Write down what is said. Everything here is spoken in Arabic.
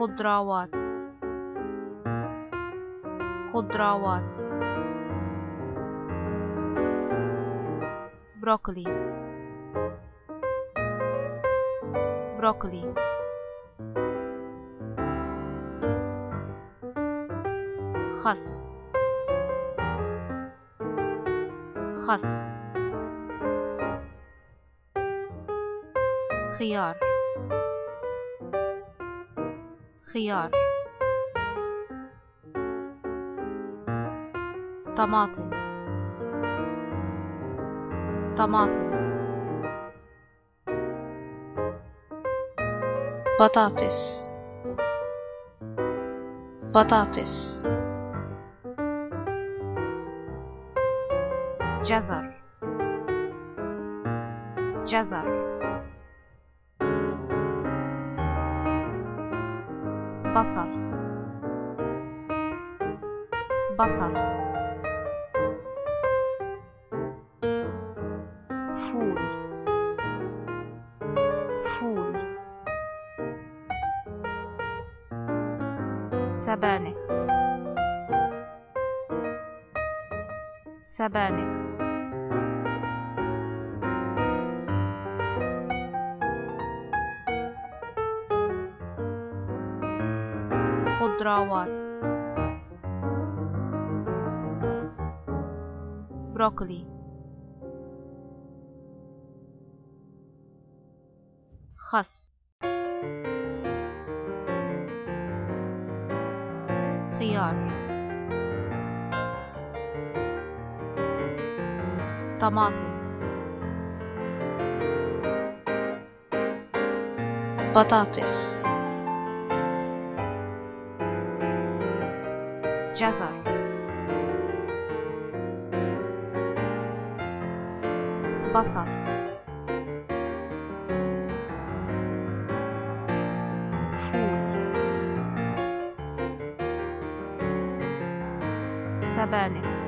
خضروات. خضروات. بروكلي. بروكلي. خس. خس. خيار. خيار. طماطم. طماطم. بطاطس. بطاطس. جزر. جزر. بصل بصل فول فول سبانخ. سبانخ. خضروات بروكلي خس خيار طماطم بطاطس. جزر بصل فول سبانخ